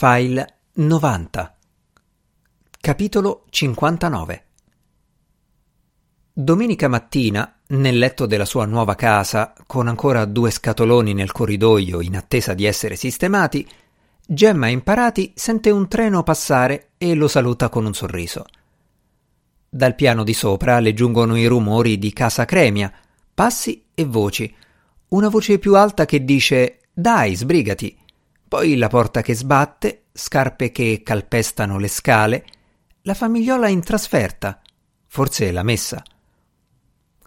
File 90 Capitolo 59 Domenica mattina, nel letto della sua nuova casa, con ancora due scatoloni nel corridoio in attesa di essere sistemati, Gemma Imparati sente un treno passare e lo saluta con un sorriso. Dal piano di sopra le giungono i rumori di casa Cremia, passi e voci. Una voce più alta che dice Dai, sbrigati poi la porta che sbatte, scarpe che calpestano le scale, la famigliola in trasferta, forse la messa.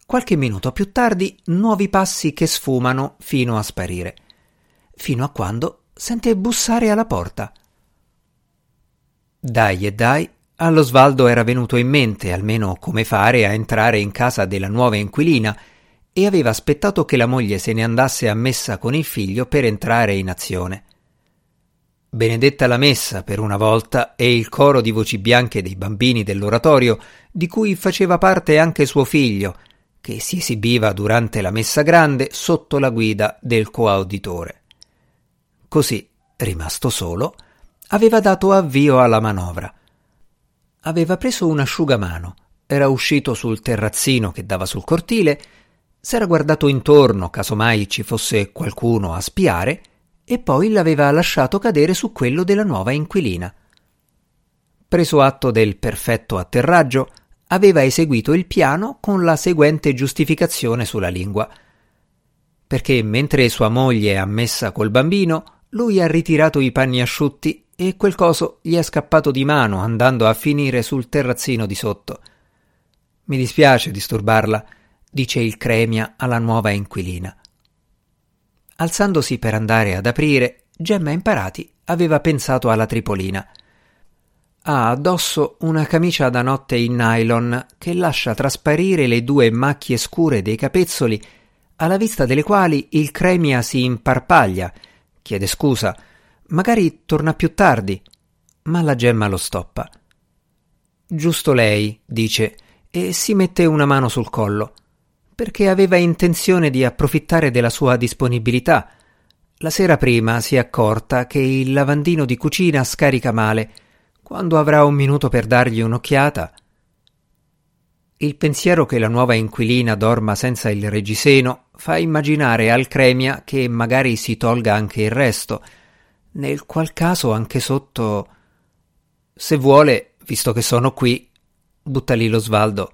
Qualche minuto più tardi, nuovi passi che sfumano fino a sparire, fino a quando sente bussare alla porta. Dai e dai, allo Svaldo era venuto in mente almeno come fare a entrare in casa della nuova inquilina e aveva aspettato che la moglie se ne andasse a messa con il figlio per entrare in azione. Benedetta la messa per una volta e il coro di voci bianche dei bambini dell'oratorio, di cui faceva parte anche suo figlio, che si esibiva durante la messa grande sotto la guida del coauditore. Così, rimasto solo, aveva dato avvio alla manovra. Aveva preso un asciugamano, era uscito sul terrazzino che dava sul cortile, s'era guardato intorno casomai ci fosse qualcuno a spiare e poi l'aveva lasciato cadere su quello della nuova inquilina. Preso atto del perfetto atterraggio, aveva eseguito il piano con la seguente giustificazione sulla lingua. Perché mentre sua moglie è ammessa col bambino, lui ha ritirato i panni asciutti e quel coso gli è scappato di mano andando a finire sul terrazzino di sotto. Mi dispiace disturbarla, dice il Cremia alla nuova inquilina. Alzandosi per andare ad aprire, Gemma Imparati aveva pensato alla tripolina. Ha addosso una camicia da notte in nylon che lascia trasparire le due macchie scure dei capezzoli, alla vista delle quali il cremia si imparpaglia, chiede scusa, magari torna più tardi, ma la Gemma lo stoppa. Giusto lei, dice, e si mette una mano sul collo perché aveva intenzione di approfittare della sua disponibilità. La sera prima si è accorta che il lavandino di cucina scarica male. Quando avrà un minuto per dargli un'occhiata. Il pensiero che la nuova inquilina dorma senza il reggiseno fa immaginare al Cremia che magari si tolga anche il resto, nel qual caso anche sotto. Se vuole, visto che sono qui, butta lì lo svaldo.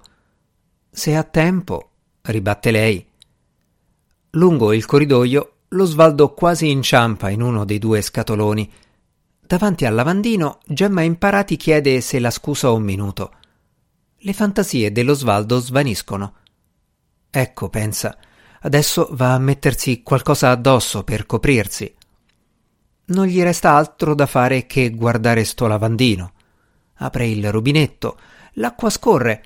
Se ha tempo, ribatte lei. Lungo il corridoio lo svaldo quasi inciampa in uno dei due scatoloni. Davanti al lavandino Gemma Imparati chiede se la scusa un minuto. Le fantasie dello svaldo svaniscono. Ecco, pensa, adesso va a mettersi qualcosa addosso per coprirsi. Non gli resta altro da fare che guardare sto lavandino. Apre il rubinetto, l'acqua scorre,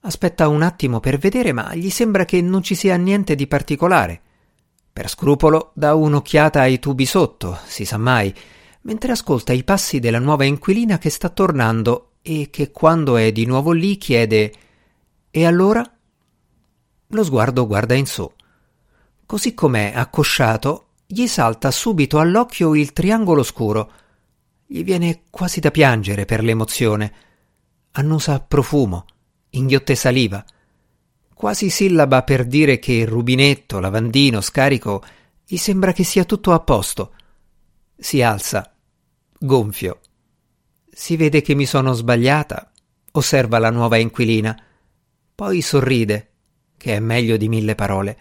Aspetta un attimo per vedere, ma gli sembra che non ci sia niente di particolare. Per scrupolo dà un'occhiata ai tubi sotto, si sa mai, mentre ascolta i passi della nuova inquilina che sta tornando e che quando è di nuovo lì chiede E allora? Lo sguardo guarda in su. Così com'è accosciato, gli salta subito all'occhio il triangolo scuro. Gli viene quasi da piangere per l'emozione. Annusa profumo inghiotte saliva. Quasi sillaba per dire che rubinetto, lavandino, scarico, gli sembra che sia tutto a posto. Si alza, gonfio. Si vede che mi sono sbagliata, osserva la nuova inquilina. Poi sorride, che è meglio di mille parole.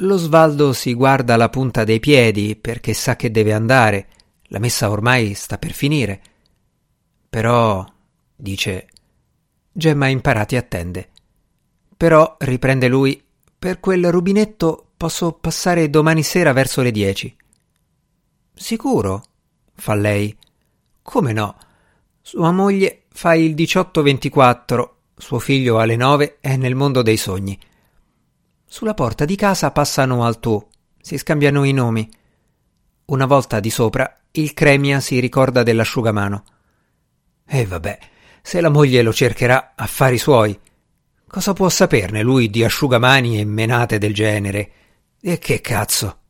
Lo Svaldo si guarda la punta dei piedi perché sa che deve andare. La messa ormai sta per finire. Però, dice, Gemma Imparati attende. Però, riprende lui, per quel rubinetto posso passare domani sera verso le dieci. Sicuro? fa lei. Come no? Sua moglie fa il 18-24, suo figlio alle nove è nel mondo dei sogni. Sulla porta di casa passano al tu, si scambiano i nomi. Una volta di sopra, il Cremia si ricorda dell'asciugamano. E vabbè, se la moglie lo cercherà, affari suoi. Cosa può saperne lui di asciugamani e menate del genere? E che cazzo?